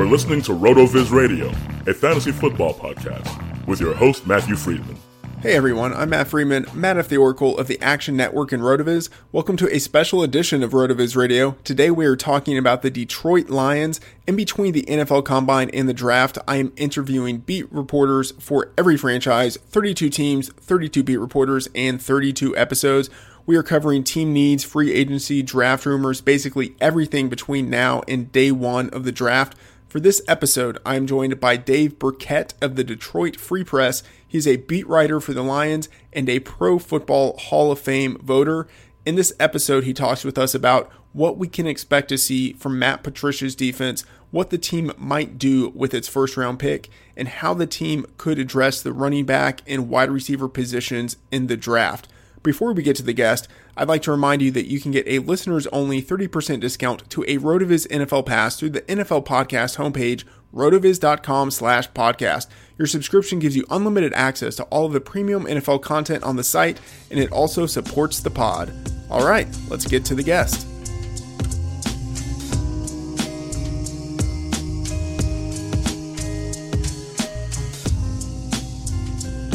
Are listening to RotoViz Radio, a fantasy football podcast, with your host, Matthew Freedman. Hey everyone, I'm Matt Freedman, Matt of the Oracle of the Action Network and Rotoviz. Welcome to a special edition of Rotoviz Radio. Today we are talking about the Detroit Lions. In between the NFL Combine and the draft, I am interviewing beat reporters for every franchise 32 teams, 32 beat reporters, and 32 episodes. We are covering team needs, free agency, draft rumors, basically everything between now and day one of the draft. For this episode, I am joined by Dave Birkett of the Detroit Free Press. He's a beat writer for the Lions and a Pro Football Hall of Fame voter. In this episode, he talks with us about what we can expect to see from Matt Patricia's defense, what the team might do with its first round pick, and how the team could address the running back and wide receiver positions in the draft. Before we get to the guest, I'd like to remind you that you can get a listeners only 30% discount to a RotoViz NFL pass through the NFL podcast homepage, rotoviz.com slash podcast. Your subscription gives you unlimited access to all of the premium NFL content on the site, and it also supports the pod. All right, let's get to the guest.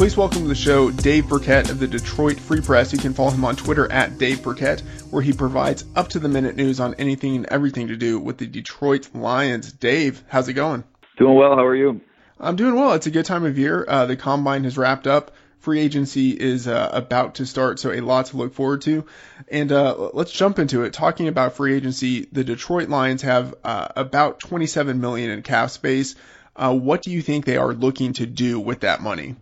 Please welcome to the show Dave Birkett of the Detroit Free Press. You can follow him on Twitter at Dave Birkett, where he provides up to the minute news on anything and everything to do with the Detroit Lions. Dave, how's it going? Doing well. How are you? I'm doing well. It's a good time of year. Uh, the combine has wrapped up. Free agency is uh, about to start, so a lot to look forward to. And uh, let's jump into it. Talking about free agency, the Detroit Lions have uh, about 27 million in cap space. Uh, what do you think they are looking to do with that money?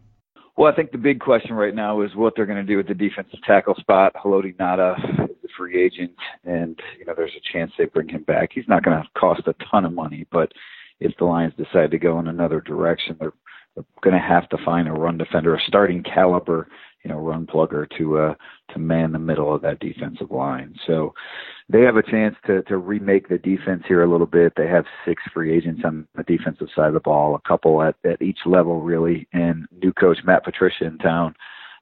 Well, I think the big question right now is what they're going to do with the defensive tackle spot. Haloti Ngata is a free agent, and you know there's a chance they bring him back. He's not going to cost a ton of money, but if the Lions decide to go in another direction, they're, they're going to have to find a run defender, a starting caliber, you know, run plugger to uh, to man the middle of that defensive line. So they have a chance to to remake the defense here a little bit. They have six free agents on the defensive side of the ball, a couple at at each level really, and new coach Matt Patricia in town.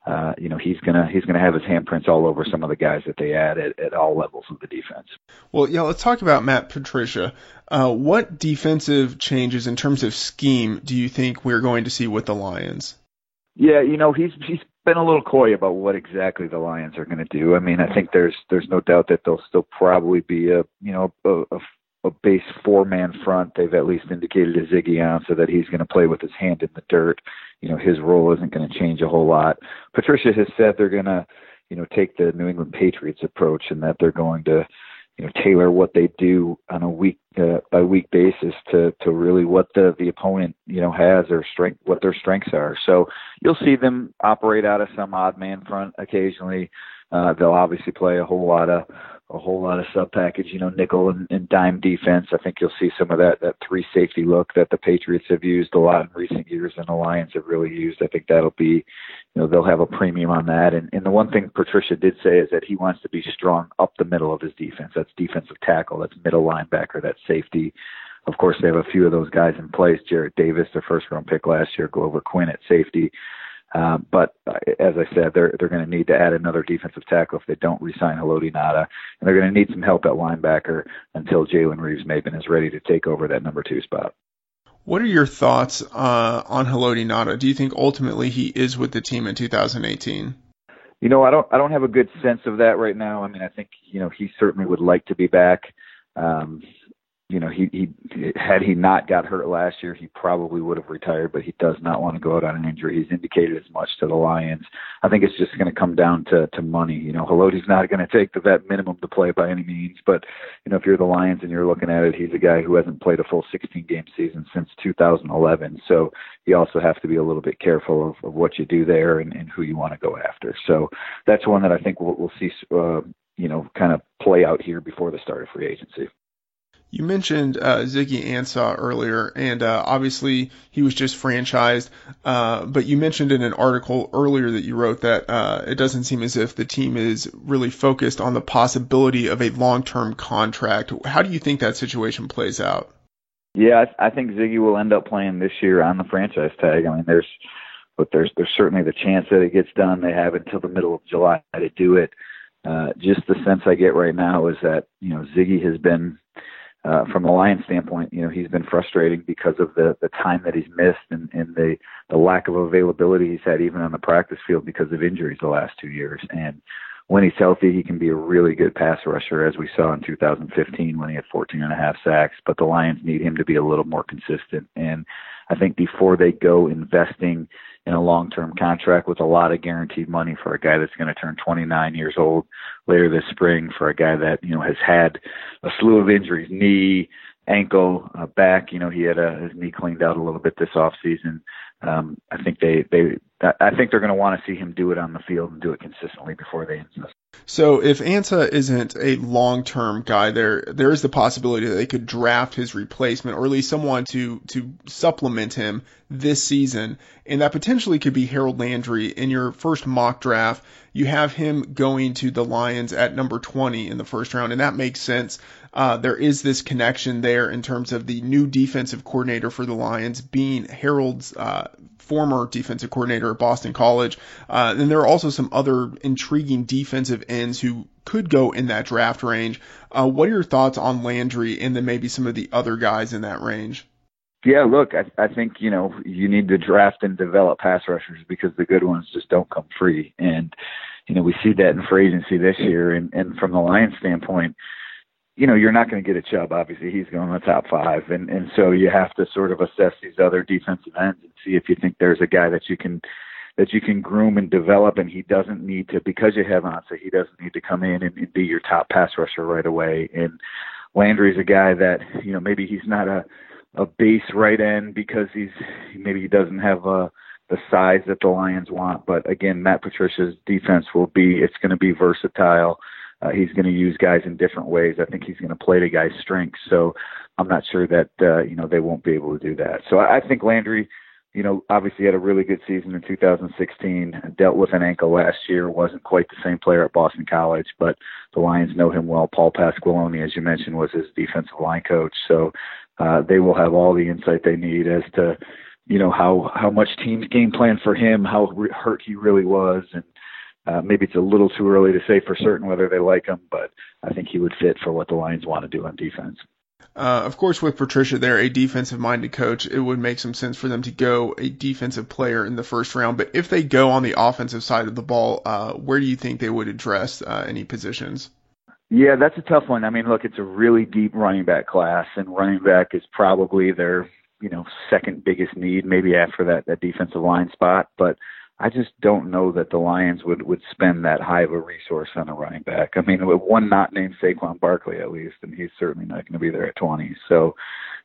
Uh, you know he's gonna he's gonna have his handprints all over some of the guys that they add at, at all levels of the defense. Well, yeah, let's talk about Matt Patricia. Uh, what defensive changes in terms of scheme do you think we're going to see with the Lions? Yeah, you know he's he's been a little coy about what exactly the Lions are going to do. I mean, I think there's there's no doubt that they'll still probably be a you know a, a, a base four man front. They've at least indicated to Ziggy Ansah that he's going to play with his hand in the dirt. You know, his role isn't going to change a whole lot. Patricia has said they're going to you know take the New England Patriots approach and that they're going to you know tailor what they do on a week uh, by week basis to to really what the the opponent you know has or strength what their strengths are. So you'll see them operate out of some odd man front occasionally. Uh, they'll obviously play a whole lot of a whole lot of sub package, you know, nickel and, and dime defense. I think you'll see some of that that three safety look that the Patriots have used a lot in recent years and the Lions have really used. I think that'll be, you know, they'll have a premium on that. And, and the one thing Patricia did say is that he wants to be strong up the middle of his defense. That's defensive tackle, that's middle linebacker, that's safety. Of course, they have a few of those guys in place. Jarrad Davis, their first round pick last year, Glover Quin at safety. Um, but uh, as I said, they're they're going to need to add another defensive tackle if they don't re-sign Haloti Ngata, and they're going to need some help at linebacker until Jalen Reeves-Maybin is ready to take over that number two spot. What are your thoughts uh, on Haloti Ngata? Do you think ultimately he is with the team in 2018? You know, I don't I don't have a good sense of that right now. I mean, I think you know he certainly would like to be back. Um, you know, he, he had he not got hurt last year, he probably would have retired, but he does not want to go out on an injury. He's indicated as much to the Lions. I think it's just going to come down to to money. You know, Haloti's not going to take the vet minimum to play by any means, but you know, if you're the Lions and you're looking at it, he's a guy who hasn't played a full 16 game season since 2011. So you also have to be a little bit careful of, of what you do there and, and who you want to go after. So that's one that I think we'll, we'll see. Uh, you know, kind of play out here before the start of free agency. You mentioned uh, Ziggy Ansah earlier, and uh, obviously he was just franchised. Uh, but you mentioned in an article earlier that you wrote that uh, it doesn't seem as if the team is really focused on the possibility of a long-term contract. How do you think that situation plays out? Yeah, I, I think Ziggy will end up playing this year on the franchise tag. I mean, there's, but there's there's certainly the chance that it gets done. They have until the middle of July to do it. Uh, just the sense I get right now is that you know Ziggy has been uh, from a Lions standpoint, you know, he's been frustrating because of the the time that he's missed and, and the the lack of availability he's had even on the practice field because of injuries the last two years. And when he's healthy, he can be a really good pass rusher, as we saw in 2015 when he had 14 and a half sacks. But the Lions need him to be a little more consistent. And I think before they go investing in a long-term contract with a lot of guaranteed money for a guy that's going to turn 29 years old later this spring, for a guy that you know has had a slew of injuries, knee, ankle, uh, back. You know, he had a, his knee cleaned out a little bit this off season. Um, I think they they I think they're going to want to see him do it on the field and do it consistently before they invest. So if Ansah isn't a long-term guy, there there is the possibility that they could draft his replacement, or at least someone to to supplement him this season, and that potentially could be Harold Landry. In your first mock draft, you have him going to the Lions at number 20 in the first round, and that makes sense. Uh, there is this connection there in terms of the new defensive coordinator for the Lions being Harold's uh, former defensive coordinator at Boston College. Uh, and there are also some other intriguing defensive ends who could go in that draft range. Uh, what are your thoughts on Landry and then maybe some of the other guys in that range? Yeah, look, I, I think you know you need to draft and develop pass rushers because the good ones just don't come free, and you know we see that in free agency this year. And, and from the Lions standpoint, you know, you're not going to get a Chubb. Obviously, he's going in the top five, and and so you have to sort of assess these other defensive ends and see if you think there's a guy that you can that you can groom and develop, and he doesn't need to because you have Ansah. He doesn't need to come in and, and be your top pass rusher right away. And Landry's a guy that you know maybe he's not a a base right end because he's maybe he doesn't have a uh, the size that the Lions want. But again, Matt Patricia's defense will be it's going to be versatile. Uh, he's going to use guys in different ways. I think he's going to play to guys' strengths. So I'm not sure that uh, you know they won't be able to do that. So I, I think Landry, you know, obviously had a really good season in 2016. Dealt with an ankle last year. wasn't quite the same player at Boston College, but the Lions know him well. Paul Pasqualoni, as you mentioned, was his defensive line coach. So uh, they will have all the insight they need as to you know how how much teams game plan for him, how re- hurt he really was, and uh, maybe it's a little too early to say for certain whether they like him, but I think he would fit for what the Lions want to do on defense. Uh, of course, with Patricia there, a defensive minded coach, it would make some sense for them to go a defensive player in the first round. But if they go on the offensive side of the ball, uh, where do you think they would address uh, any positions? Yeah, that's a tough one. I mean, look, it's a really deep running back class, and running back is probably their you know second biggest need, maybe after that that defensive line spot. But I just don't know that the Lions would would spend that high of a resource on a running back. I mean, one not named Saquon Barkley at least, and he's certainly not going to be there at 20. So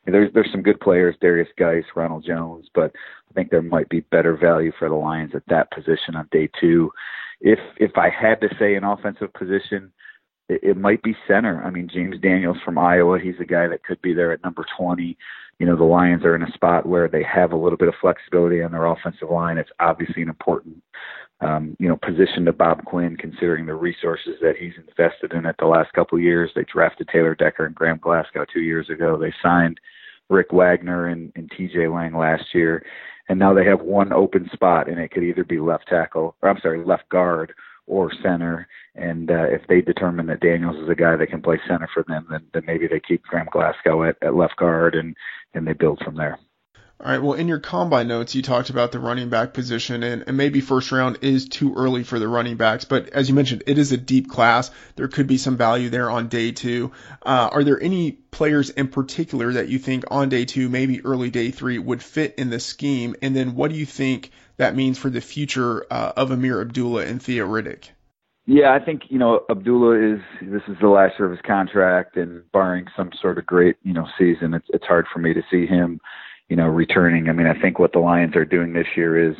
there's there's some good players, Darius Guice, Ronald Jones, but I think there might be better value for the Lions at that position on day two. If if I had to say an offensive position, it, it might be center. I mean, James Daniels from Iowa, he's a guy that could be there at number 20 you know, the Lions are in a spot where they have a little bit of flexibility on their offensive line. It's obviously an important, um, you know, position to Bob Quinn, considering the resources that he's invested in it the last couple of years. They drafted Taylor Decker and Graham Glasgow two years ago. They signed Rick Wagner and, and TJ Lang last year. And now they have one open spot, and it could either be left tackle, or I'm sorry, left guard or center. And uh, if they determine that Daniels is a guy that can play center for them, then, then maybe they keep Graham Glasgow at, at left guard and, and they build from there. All right. Well, in your combine notes, you talked about the running back position, and, and, maybe first round is too early for the running backs. But as you mentioned, it is a deep class. There could be some value there on day two. Uh, are there any players in particular that you think on day two, maybe early day three, would fit in the scheme? And then what do you think that means for the future uh, of Ameer Abdullah and Theo Riddick? Yeah, I think you know Abdullah is this is the last year of his contract, and barring some sort of great you know season, it's it's hard for me to see him, you know, returning. I mean, I think what the Lions are doing this year is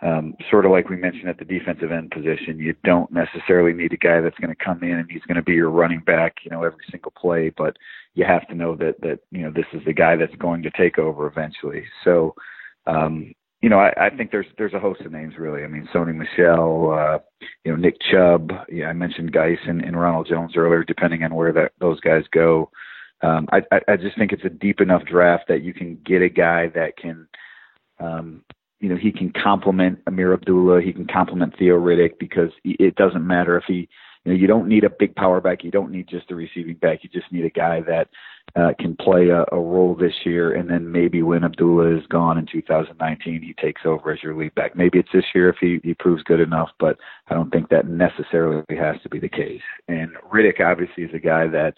um, sort of like we mentioned at the defensive end position. You don't necessarily need a guy that's going to come in and he's going to be your running back, you know, every single play, but you have to know that that you know this is the guy that's going to take over eventually. So um, you know, I, I think there's there's a host of names really. I mean, Sony Michel, uh, you know, Nick Chubb. Yeah, I mentioned Guice and, and Ronald Jones earlier. Depending on where that those guys go, um, I, I just think it's a deep enough draft that you can get a guy that can, um, you know, he can complement Ameer Abdullah. He can complement Theo Riddick because it doesn't matter if he you know, you don't need a big power back. You don't need just a receiving back. You just need a guy that uh, can play a, a role this year, and then maybe when Abdullah is gone in 2019, he takes over as your lead back. Maybe it's this year if he, he proves good enough, but I don't think that necessarily has to be the case. And Riddick obviously is a guy that,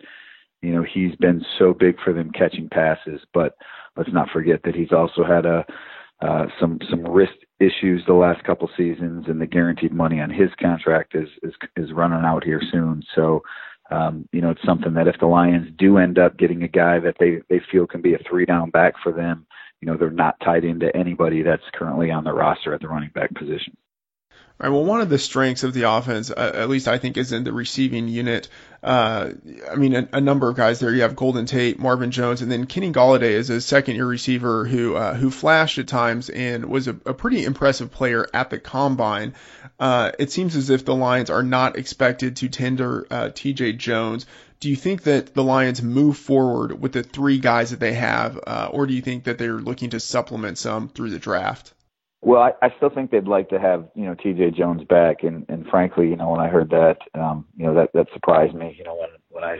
you know, he's been so big for them catching passes, but let's not forget that he's also had a uh, some some wrist issues the last couple seasons, and the guaranteed money on his contract is is is running out here soon. So, um, you know, it's something that if the Lions do end up getting a guy that they they feel can be a three down back for them, you know, they're not tied into anybody that's currently on the roster at the running back position. Right. Well, one of the strengths of the offense, uh, at least I think, is in the receiving unit. Uh, I mean, a, a, number of guys there. You have Golden Tate, Marvin Jones, and then Kenny Golladay is a second-year receiver who uh, who flashed at times and was a, a pretty impressive player at the combine. Uh, it seems as if the Lions are not expected to tender uh, T.J. Jones. Do you think that the Lions move forward with the three guys that they have, uh, or do you think that they're looking to supplement some through the draft? Well, I, I still think they'd like to have you know T.J. Jones back, and and frankly, you know, when I heard that, um, you know, that that surprised me. You know, when when I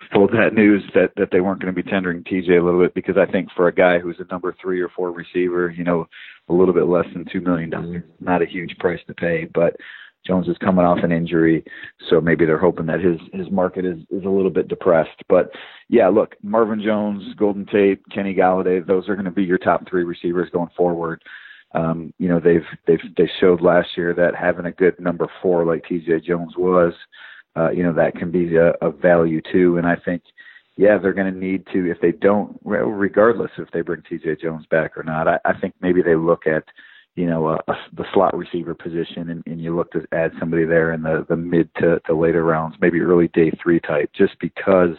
was told that news that that they weren't going to be tendering T.J. a little bit because I think for a guy who's a number three or four receiver, you know, a little bit less than two million dollars, not a huge price to pay, but. Jones is coming off an injury, so maybe they're hoping that his his market is is a little bit depressed. But yeah, look, Marvin Jones, Golden Tate, Kenny Golladay, those are going to be your top three receivers going forward. Um, you know, they've they've they showed last year that having a good number four like TJ Jones was, uh, you know, that can be a, a value too. And I think, yeah, they're going to need to if they don't, regardless if they bring TJ Jones back or not. I, I think maybe they look at you know, uh, the slot receiver position, and, and you look to add somebody there in the the mid to, to later rounds, maybe early day three type, just because.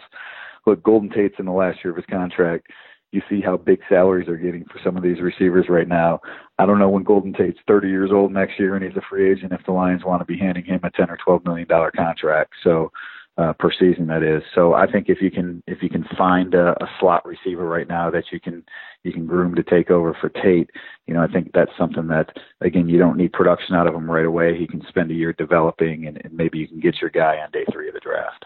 Look, Golden Tate's in the last year of his contract you see how big salaries are getting for some of these receivers right now. I don't know when Golden Tate's 30 years old next year and he's a free agent if the Lions want to be handing him a 10 or 12 million dollar contract. So uh, per season that is. So I think if you can if you can find a, a slot receiver right now that you can you can groom to take over for Tate, you know I think that's something that again you don't need production out of him right away. He can spend a year developing and, and maybe you can get your guy on day three of the draft.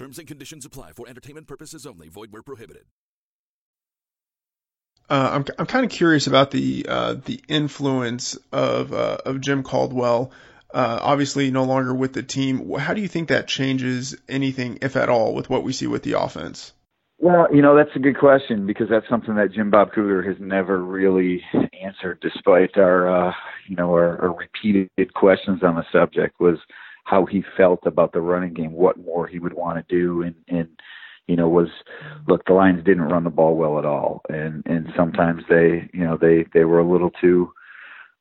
Terms and conditions apply for entertainment purposes only. Void where prohibited. Uh, I'm I'm kind of curious about the uh, the influence of uh, of Jim Caldwell. Uh, obviously, no longer with the team. How do you think that changes anything, if at all, with what we see with the offense? Well, you know that's a good question because that's something that Jim Bob Cooter has never really answered, despite our uh, you know our, our repeated questions on the subject. Was how he felt about the running game, what more he would want to do, and and you know was look the Lions didn't run the ball well at all, and and sometimes they you know they they were a little too.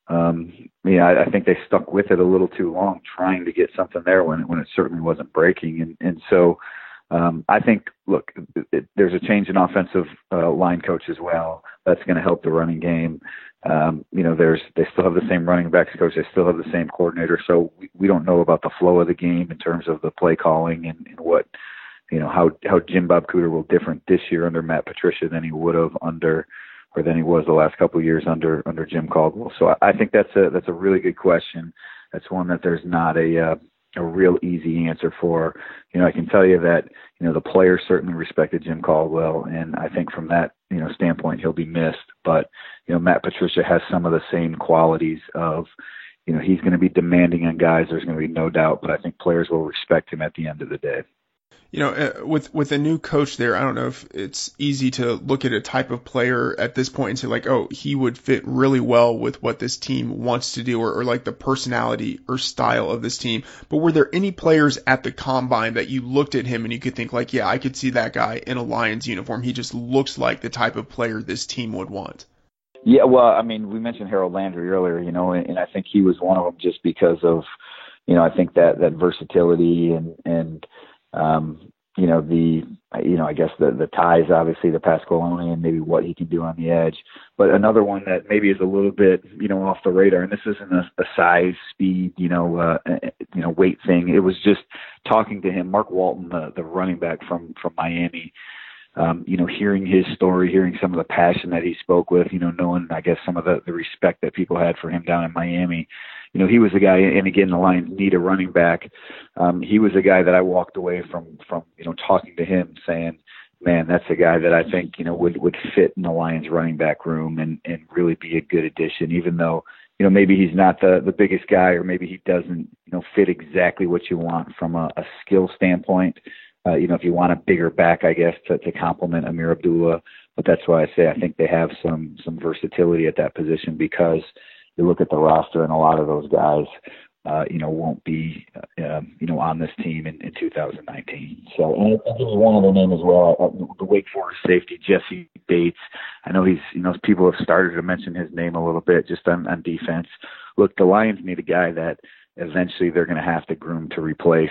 Um, yeah, I, I think they stuck with it a little too long, trying to get something there when it, when it certainly wasn't breaking, and and so um, I think, look, it, it, there's a change in offensive uh, line coach as well. That's going to help the running game. Um, you know, there's they still have the same running backs coach. They still have the same coordinator. So we, we don't know about the flow of the game in terms of the play calling and, and what, you know, how how Jim Bob Cooter will different this year under Matt Patricia than he would have under or than he was the last couple of years under under Jim Caldwell. So I, I think that's a that's a really good question. That's one that there's not a uh, a real easy answer for. You know, I can tell you that you know the players certainly respected Jim Caldwell, and I think from that you know standpoint he'll be missed. But you know, Matt Patricia has some of the same qualities of you know he's going to be demanding on guys. There's going to be no doubt, but I think players will respect him at the end of the day you know, uh, with with a new coach there, I don't know if it's easy to look at a type of player at this point and say like, oh, he would fit really well with what this team wants to do, or, or like the personality or style of this team. But were there any players at the combine that you looked at him and you could think like, yeah, I could see that guy in a Lions uniform. He just looks like the type of player this team would want. Yeah, well, I mean, we mentioned Harold Landry earlier, you know, and, and I think he was one of them just because of, you know, I think that that versatility and and um, you know the you know I guess the the ties obviously the Pasqualoni and maybe what he can do on the edge. But another one that maybe is a little bit you know off the radar, and this isn't a, a size, speed, you know, uh, you know weight thing. It was just talking to him, Mark Walton, the the running back from from Miami. Um, you know, hearing his story, hearing some of the passion that he spoke with, you know, knowing I guess some of the the respect that people had for him down in Miami you know, he was a guy, and again, the Lions need a running back. Um, he was a guy that I walked away from, from, you know, talking to him saying, man, that's a guy that I think, you know, would, would fit in the Lions running back room and, and really be a good addition, even though, you know, maybe he's not the, the biggest guy or maybe he doesn't, you know, fit exactly what you want from a, a skill standpoint. Uh, you know, if you want a bigger back, I guess, to, to complement Ameer Abdullah. But that's why I say I think they have some some versatility at that position because you look at the roster, and a lot of those guys, uh, you know, won't be, uh, um, you know, on this team in, in 2019. So, and I one other name as well, uh, the Wake Forest safety Jessie Bates. I know he's, you know, people have started to mention his name a little bit just on, on defense. Look, the Lions need a guy that eventually they're going to have to groom to replace,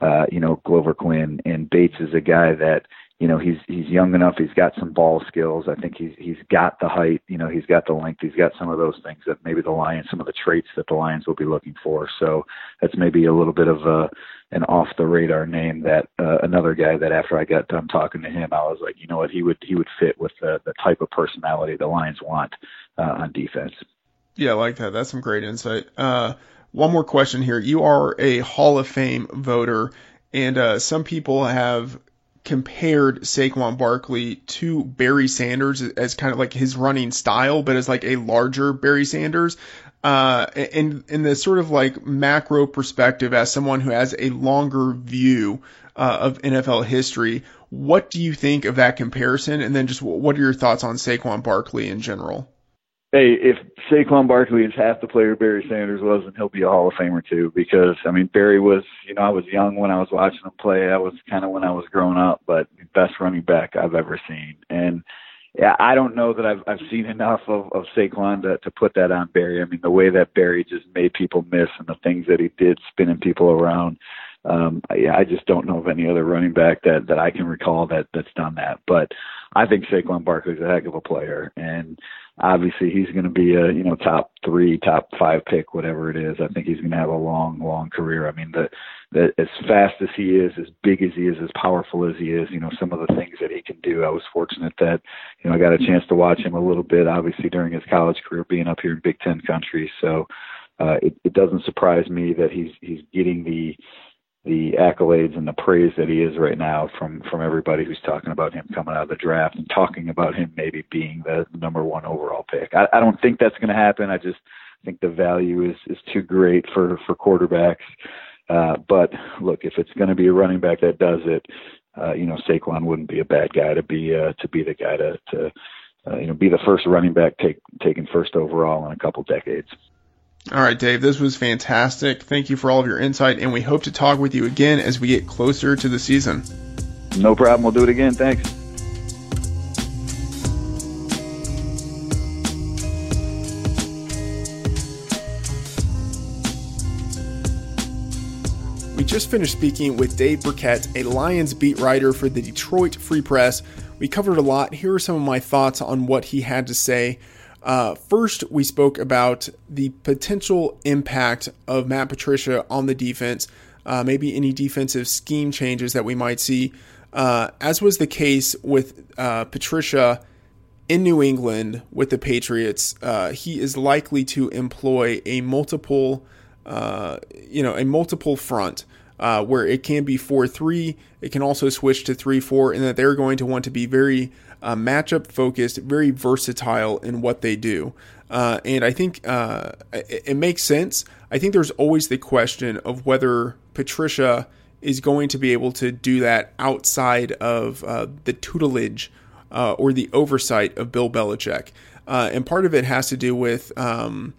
uh, you know, Glover Quin, and Bates is a guy that you know he's he's young enough. He's got some ball skills. I think he's he's got the height you know he's got the length. He's got some of those things that maybe the lions some of the traits that the lions will be looking for. So that's maybe a little bit of a an off the radar name that uh, another guy that after i got done talking to him i was like you know what? He would he would fit with the the type of personality the lions want uh, on defense. Yeah i like that. That's some great insight. Uh one more question here. You are a hall of fame voter and uh, some people have compared Saquon Barkley to Barry Sanders as kind of like his running style, but as like a larger Barry Sanders. uh, in in the sort of like macro perspective, as someone who has a longer view uh, of NFL history, what do you think of that comparison? And then just what are your thoughts on Saquon Barkley in general? Hey, if Saquon Barkley is half the player Barry Sanders was, then he'll be a Hall of Famer too. Because I mean, Barry was, you know, I was young when I was watching him play. I was kind of when I was growing up, but best running back I've ever seen. And yeah, I don't know that I've I've seen enough of of Saquon to to put that on Barry. I mean, the way that Barry just made people miss and the things that he did, spinning people around. Um, I, I just don't know of any other running back that that I can recall that that's done that. But I think Saquon Barkley's a heck of a player, and obviously he's going to be a you know top three, top five pick, whatever it is. I think he's going to have a long, long career. I mean, the, the as fast as he is, as big as he is, as powerful as he is, you know, some of the things that he can do. I was fortunate that you know I got a chance to watch him a little bit, obviously during his college career, being up here in Big Ten country. So uh, it, it doesn't surprise me that he's he's getting the the accolades and the praise that he is right now from from everybody who's talking about him coming out of the draft and talking about him maybe being the number one overall pick. I, I don't think that's going to happen. I just think the value is is too great for for quarterbacks. Uh, but look, if it's going to be a running back that does it, uh, you know, Saquon wouldn't be a bad guy to be uh, to be the guy to to uh, you know be the first running back take taken first overall in a couple decades. All right, Dave, this was fantastic. Thank you for all of your insight, and we hope to talk with you again as we get closer to the season. No problem. We'll do it again. Thanks. We just finished speaking with Dave Birkett, a Lions beat writer for the Detroit Free Press. We covered a lot. Here are some of my thoughts on what he had to say uh, first, we spoke about the potential impact of Matt Patricia on the defense, uh, maybe any defensive scheme changes that we might see. Uh, as was the case with uh, Patricia in New England with the Patriots, uh, he is likely to employ a multiple, uh, you know, a multiple front. where it can be 4 3, it can also switch to 3 4, and that they're going to want to be very uh, matchup focused, very versatile in what they do. Uh, and I think uh, it, it, makes sense. I think there's always the question of whether Patricia is going to be able to do that outside of uh, the tutelage uh, or the oversight of Bill Belichick. Uh, and part of it has to do with, um,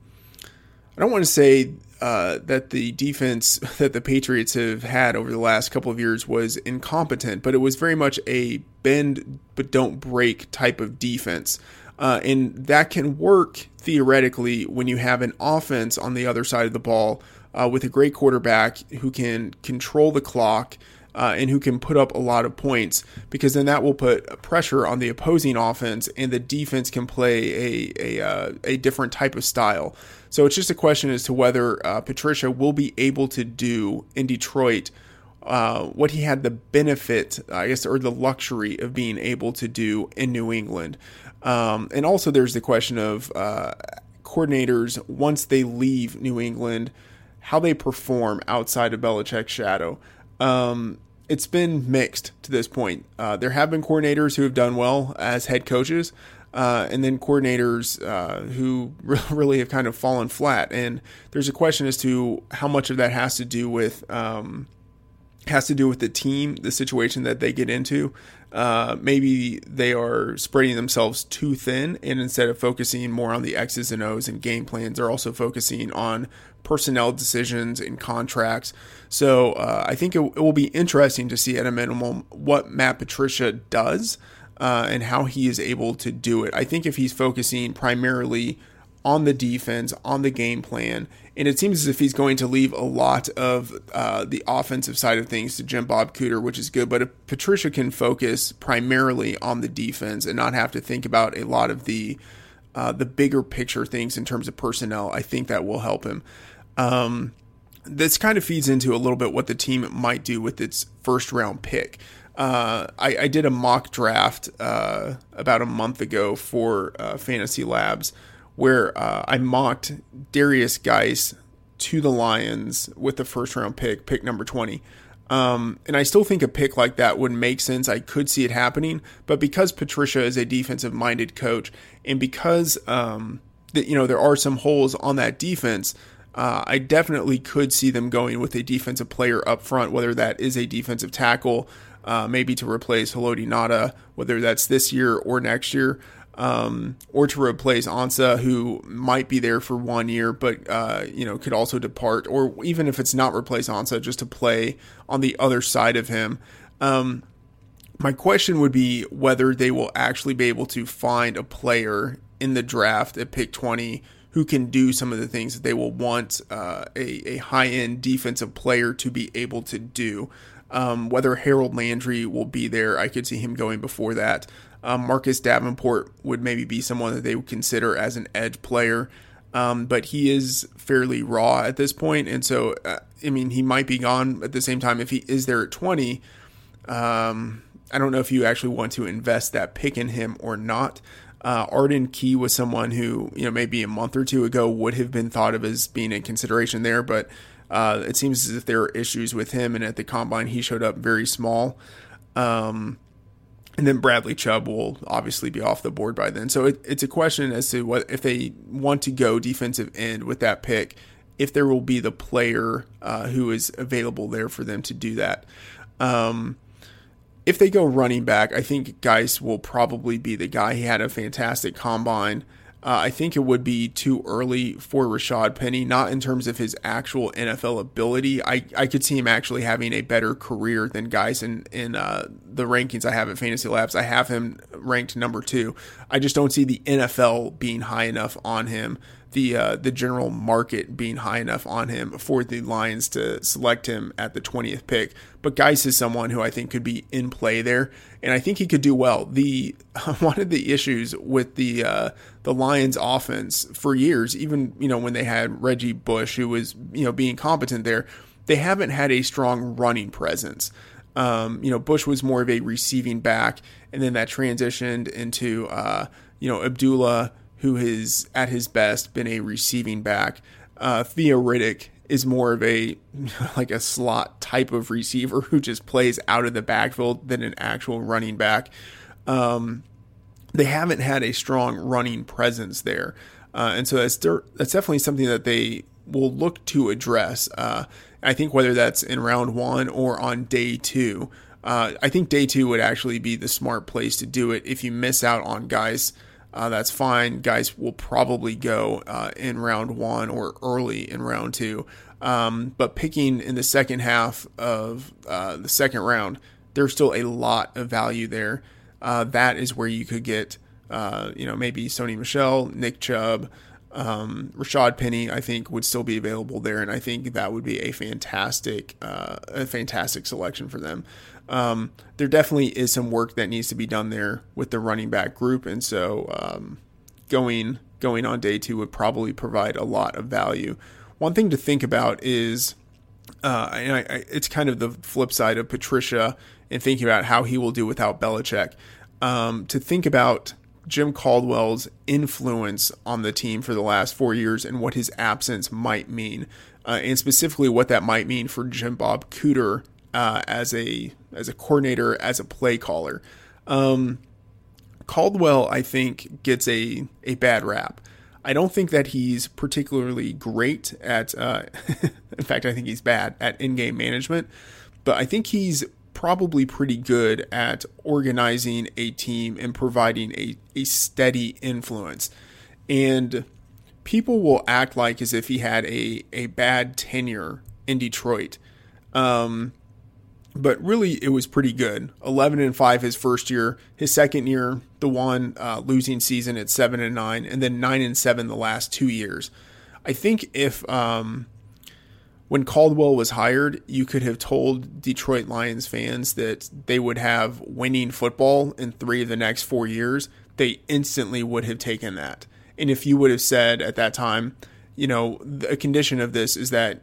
I don't want to say uh, that the defense that the Patriots have had over the last couple of years was incompetent, but it was very much a bend but don't break type of defense. Uh, and that can work theoretically when you have an offense on the other side of the ball uh, with a great quarterback who can control the clock uh, and who can put up a lot of points because then that will put pressure on the opposing offense and the defense can play a a, uh, a different type of style. So it's just a question as to whether uh, Patricia will be able to do in Detroit uh, what he had the benefit, I guess, or the luxury of being able to do in New England. Um, and also, there's the question of uh, coordinators once they leave New England, how they perform outside of Belichick's shadow. Um, it's been mixed to this point. Uh, there have been coordinators who have done well as head coaches, uh, and then coordinators uh, who really have kind of fallen flat. And there's a question as to how much of that has to do with um, has to do with the team, the situation that they get into. Uh, maybe they are spreading themselves too thin, and instead of focusing more on the X's and O's and game plans, they're also focusing on personnel decisions and contracts. So uh, I think it, it, will be interesting to see at a minimum what Matt Patricia does uh, and how he is able to do it. I think if he's focusing primarily on the defense, on the game plan. And it seems as if he's going to leave a lot of uh, the offensive side of things to Jim Bob Cooter, which is good. But if Patricia can focus primarily on the defense and not have to think about a lot of the uh, the bigger picture things in terms of personnel, I think that will help him. Um, this kind of feeds into a little bit what the team might do with its first round pick. Uh, I, I, did a mock draft uh, about a month ago for uh, Fantasy Labs where uh, I mocked Darius Guice to the Lions with the first round pick, pick number 20. Um, and I still think a pick like that would make sense. I could see it happening. But because Patricia is a defensive minded coach and because um, that you know there are some holes on that defense. Uh, I definitely could see them going with a defensive player up front, whether that is a defensive tackle, uh, maybe to replace Haloti Ngata, whether that's this year or next year, um, or to replace Ansah, who might be there for one year, but uh, you know could also depart, or even if it's not replace Ansah, just to play on the other side of him. Um, my question would be whether they will actually be able to find a player in the draft at pick 20 who can do some of the things that they will want uh, a, a high end defensive player to be able to do. Um, whether Harold Landry will be there, I could see him going before that. Um, Marcus Davenport would maybe be someone that they would consider as an edge player. Um, but he is fairly raw at this point, and so uh, I mean he might be gone at the same time. If he is there at twenty, um, I don't know if you actually want to invest that pick in him or not. Uh, Arden Key was someone who, you know, maybe a month or two ago would have been thought of as being in consideration there, but uh, it seems as if there are issues with him, and at the combine he showed up very small. Um, and then Bradley Chubb will obviously be off the board by then. So it, it's a question as to what if they want to go defensive end with that pick, if there will be the player uh, who is available there for them to do that. Um, if they go running back, I think Guice will probably be the guy. He had a fantastic combine. Uh, I think it would be too early for Rashad Penny, not in terms of his actual NFL ability. I, I could see him actually having a better career than guys in, in uh, the rankings I have at Fantasy Labs. I have him ranked number two. I just don't see the NFL being high enough on him the uh, the general market being high enough on him for the Lions to select him at the 20th pick. But Guice is someone who I think could be in play there, and I think he could do well. The one of the issues with the uh, the Lions offense for years, even you know when they had Reggie Bush, who was you know being competent there, they haven't had a strong running presence. Um, you know, Bush was more of a receiving back, and then that transitioned into uh, you know Abdullah who has at his best been a receiving back. Uh, Theo Riddick is more of a like a slot type of receiver who just plays out of the backfield than an actual running back. Um, they haven't had a strong running presence there, uh, and so that's that's definitely something that they will look to address. Uh, I think whether that's in round one or on day two. Uh, I think day two would actually be the smart place to do it if you miss out on guys uh, that's fine. Guys will probably go uh, in round one or early in round two. Um, but picking in the second half of uh, the second round, there's still a lot of value there. Uh, that is where you could get, uh, you know, maybe Sony Michel, Nick Chubb, um, Rashad Penny. I think would still be available there, and I think that would be a fantastic, uh, a fantastic selection for them um, there definitely is some work that needs to be done there with the running back group, and so um, going going on day two would probably provide a lot of value. One thing to think about is, uh, and I, I, it's kind of the flip side of Patricia and thinking about how he will do without Belichick. Um, to think about Jim Caldwell's influence on the team for the last four years and what his absence might mean, uh, and specifically what that might mean for Jim Bob Cooter uh, as a as a coordinator, as a play caller. Um, Caldwell, I think, gets a a bad rap. I don't think that he's particularly great at. Uh, in fact, I think he's bad at in-game management. But I think he's probably pretty good at organizing a team and providing a, a steady influence. And people will act like as if he had a, a bad tenure in Detroit. Um, but really it was pretty good. 11 and 5 his first year, his second year the one uh, losing season at 7 and 9 and then 9 and 7 the last 2 years. I think if um, when Caldwell was hired, you could have told Detroit Lions fans that they would have winning football in 3 of the next 4 years, they instantly would have taken that. And if you would have said at that time, you know, the condition of this is that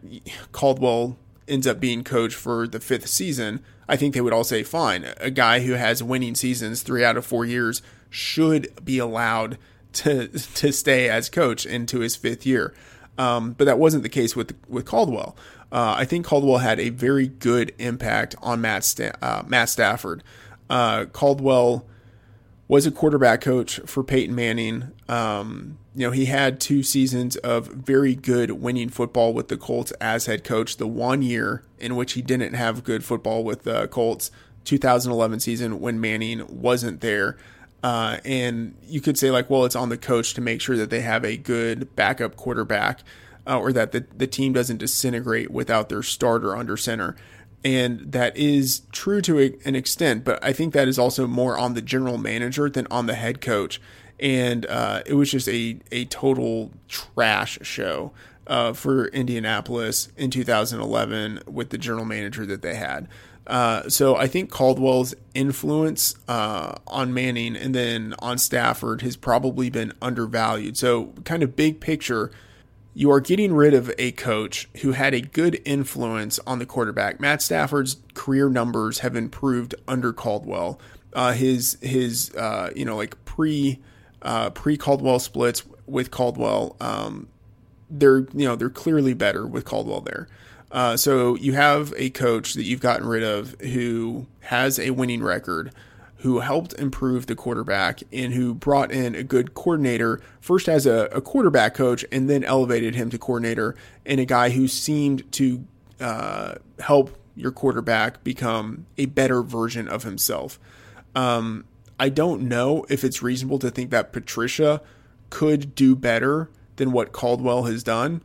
Caldwell ends up being coach for the fifth season, I think they would all say, fine, a guy who has winning seasons three out of four years should be allowed to to stay as coach into his fifth year. Um, but that wasn't the case with with Caldwell. Uh, I think Caldwell had a very good impact on Matt Sta- uh, Matt Stafford. Uh, Caldwell was a quarterback coach for Peyton Manning. Um, you know, he had two seasons of very good winning football with the Colts as head coach. The one year in which he didn't have good football with the Colts, 2011 season when Manning wasn't there. Uh, and you could say like, well, it's on the coach to make sure that they have a good backup quarterback, uh, or that the the team doesn't disintegrate without their starter under center. And that is true to a, an extent, but I think that is also more on the general manager than on the head coach. And uh, it was just a a total trash show uh, for Indianapolis in 2011 with the general manager that they had. Uh, so I think Caldwell's influence uh, on Manning and then on Stafford has probably been undervalued. So, kind of big picture, you are getting rid of a coach who had a good influence on the quarterback. Matt Stafford's career numbers have improved under Caldwell. Uh, his his uh, you know like pre uh, pre Caldwell splits with Caldwell, um, they're you know they're clearly better with Caldwell there. Uh, so you have a coach that you've gotten rid of who has a winning record, who helped improve the quarterback, and who brought in a good coordinator first as a, a quarterback coach and then elevated him to coordinator, and a guy who seemed to uh, help your quarterback become a better version of himself. Um, I don't know if it's reasonable to think that Patricia could do better than what Caldwell has done.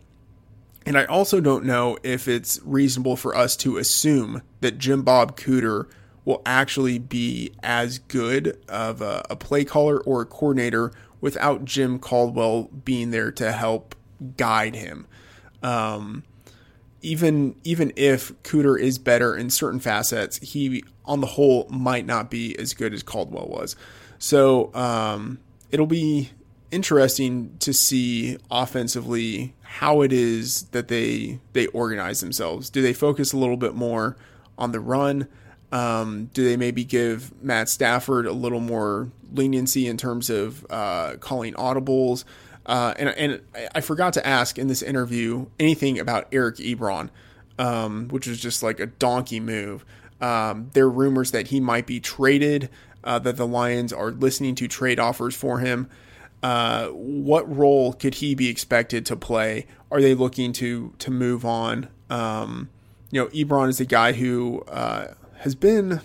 And I also don't know if it's reasonable for us to assume that Jim Bob Cooter will actually be as good of a, a, play caller or a coordinator without Jim Caldwell being there to help guide him. Um, even even if Cooter is better in certain facets, he on the whole might not be as good as Caldwell was. So um, it'll be interesting to see offensively how it is that they they organize themselves. Do they focus a little bit more on the run? Um, do they maybe give Matt Stafford a little more leniency in terms of uh, calling audibles? Uh, and and I forgot to ask in this interview anything about Eric Ebron, um, which was just like a donkey move. Um, there are rumors that he might be traded, uh, that the Lions are listening to trade offers for him. Uh, what role could he be expected to play? Are they looking to to move on? Um, you know, Ebron is a guy who uh, has been,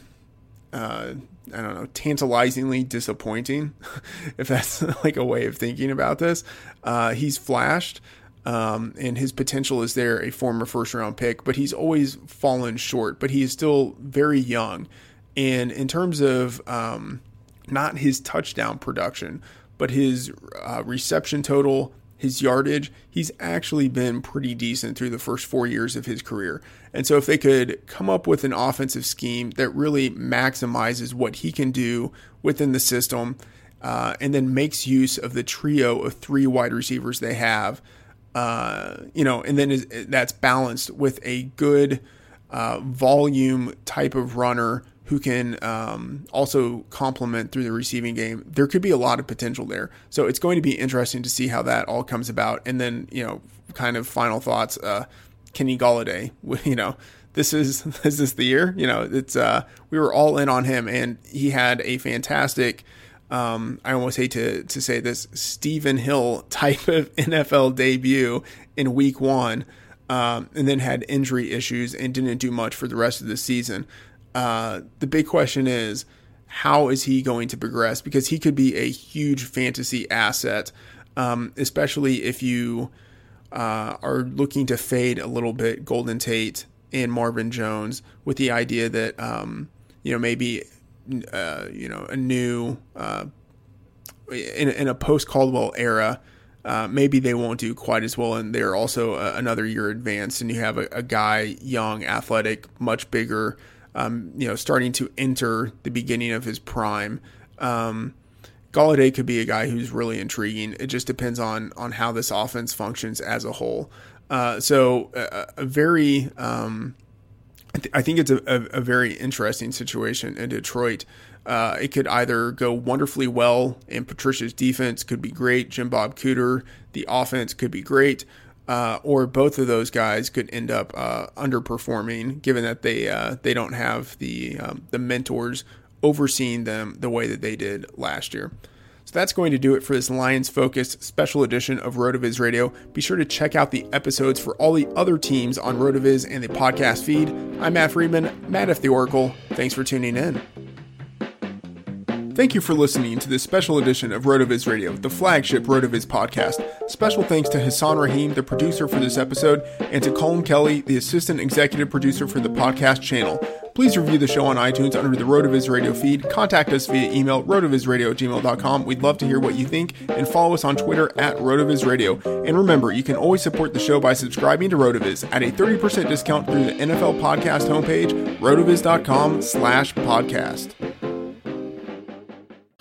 uh, I don't know, tantalizingly disappointing, if that's like a way of thinking about this. Uh, he's flashed, um, and his potential is there, a former first round pick, but he's always fallen short. But he is still very young, and in terms of um, not his touchdown production but his uh, reception total, his yardage, he's actually been pretty decent through the first four years of his career. And so, if they could come up with an offensive scheme that really maximizes what he can do within the system, uh, and then makes use of the trio of three wide receivers they have, uh, you know, and then is, that's balanced with a good uh, volume type of runner who can um, also complement through the receiving game. There could be a lot of potential there. So it's going to be interesting to see how that all comes about. And then, you know, kind of final thoughts. Uh, Kenny Golladay, you know, this is this is the year. You know, it's uh, we were all in on him, and he had a fantastic. Um, I almost hate to to say this Stephen Hill type of NFL debut in Week One, um, and then had injury issues and didn't do much for the rest of the season. Uh, the big question is how is he going to progress? Because he could be a huge fantasy asset, um, especially if you uh, are looking to fade a little bit Golden Tate and Marvin Jones with the idea that um, you know maybe uh, you know a new uh, in, in a post Caldwell era. Uh, maybe they won't do quite as well, and they're also uh, another year advanced. And you have a, a guy, young, athletic, much bigger, um, you know, starting to enter the beginning of his prime. Um, Golladay could be a guy who's really intriguing. It just depends on on how this offense functions as a whole. Uh, so a, a very, um, I, th- I, think it's a, a, a, very interesting situation in Detroit. Uh, it could either go wonderfully well, and Patricia's defense could be great. Jim Bob Cooter, the offense could be great, uh, or both of those guys could end up uh, underperforming, given that they uh, they don't have the um, the mentors overseeing them the way that they did last year. So that's going to do it for this Lions focused special edition of RotoViz Radio. Be sure to check out the episodes for all the other teams on RotoViz and the podcast feed. I'm Matt Freedman, Matt F. the Oracle. Thanks for tuning in. Thank you for listening to this special edition of RotoViz Radio, the flagship RotoViz podcast. Special thanks to Hassan Rahim, the producer for this episode, and to Colin Kelly, the assistant executive producer for the podcast channel. Please review the show on iTunes under the RotoViz Radio feed. Contact us via email, rotovizradio at gmail.com. We'd love to hear what you think, and follow us on Twitter at RotoViz Radio. And remember, you can always support the show by subscribing to RotoViz at a 30% discount through the NFL podcast homepage, rotoviz.com slash podcast.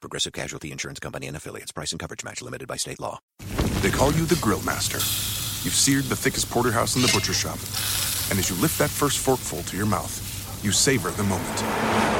Progressive Casualty Insurance Company and affiliates. Price and coverage match limited by state law. They call you the Grill Master. You've seared the thickest porterhouse in the butcher shop. And as you lift that first forkful to your mouth, you savor the moment.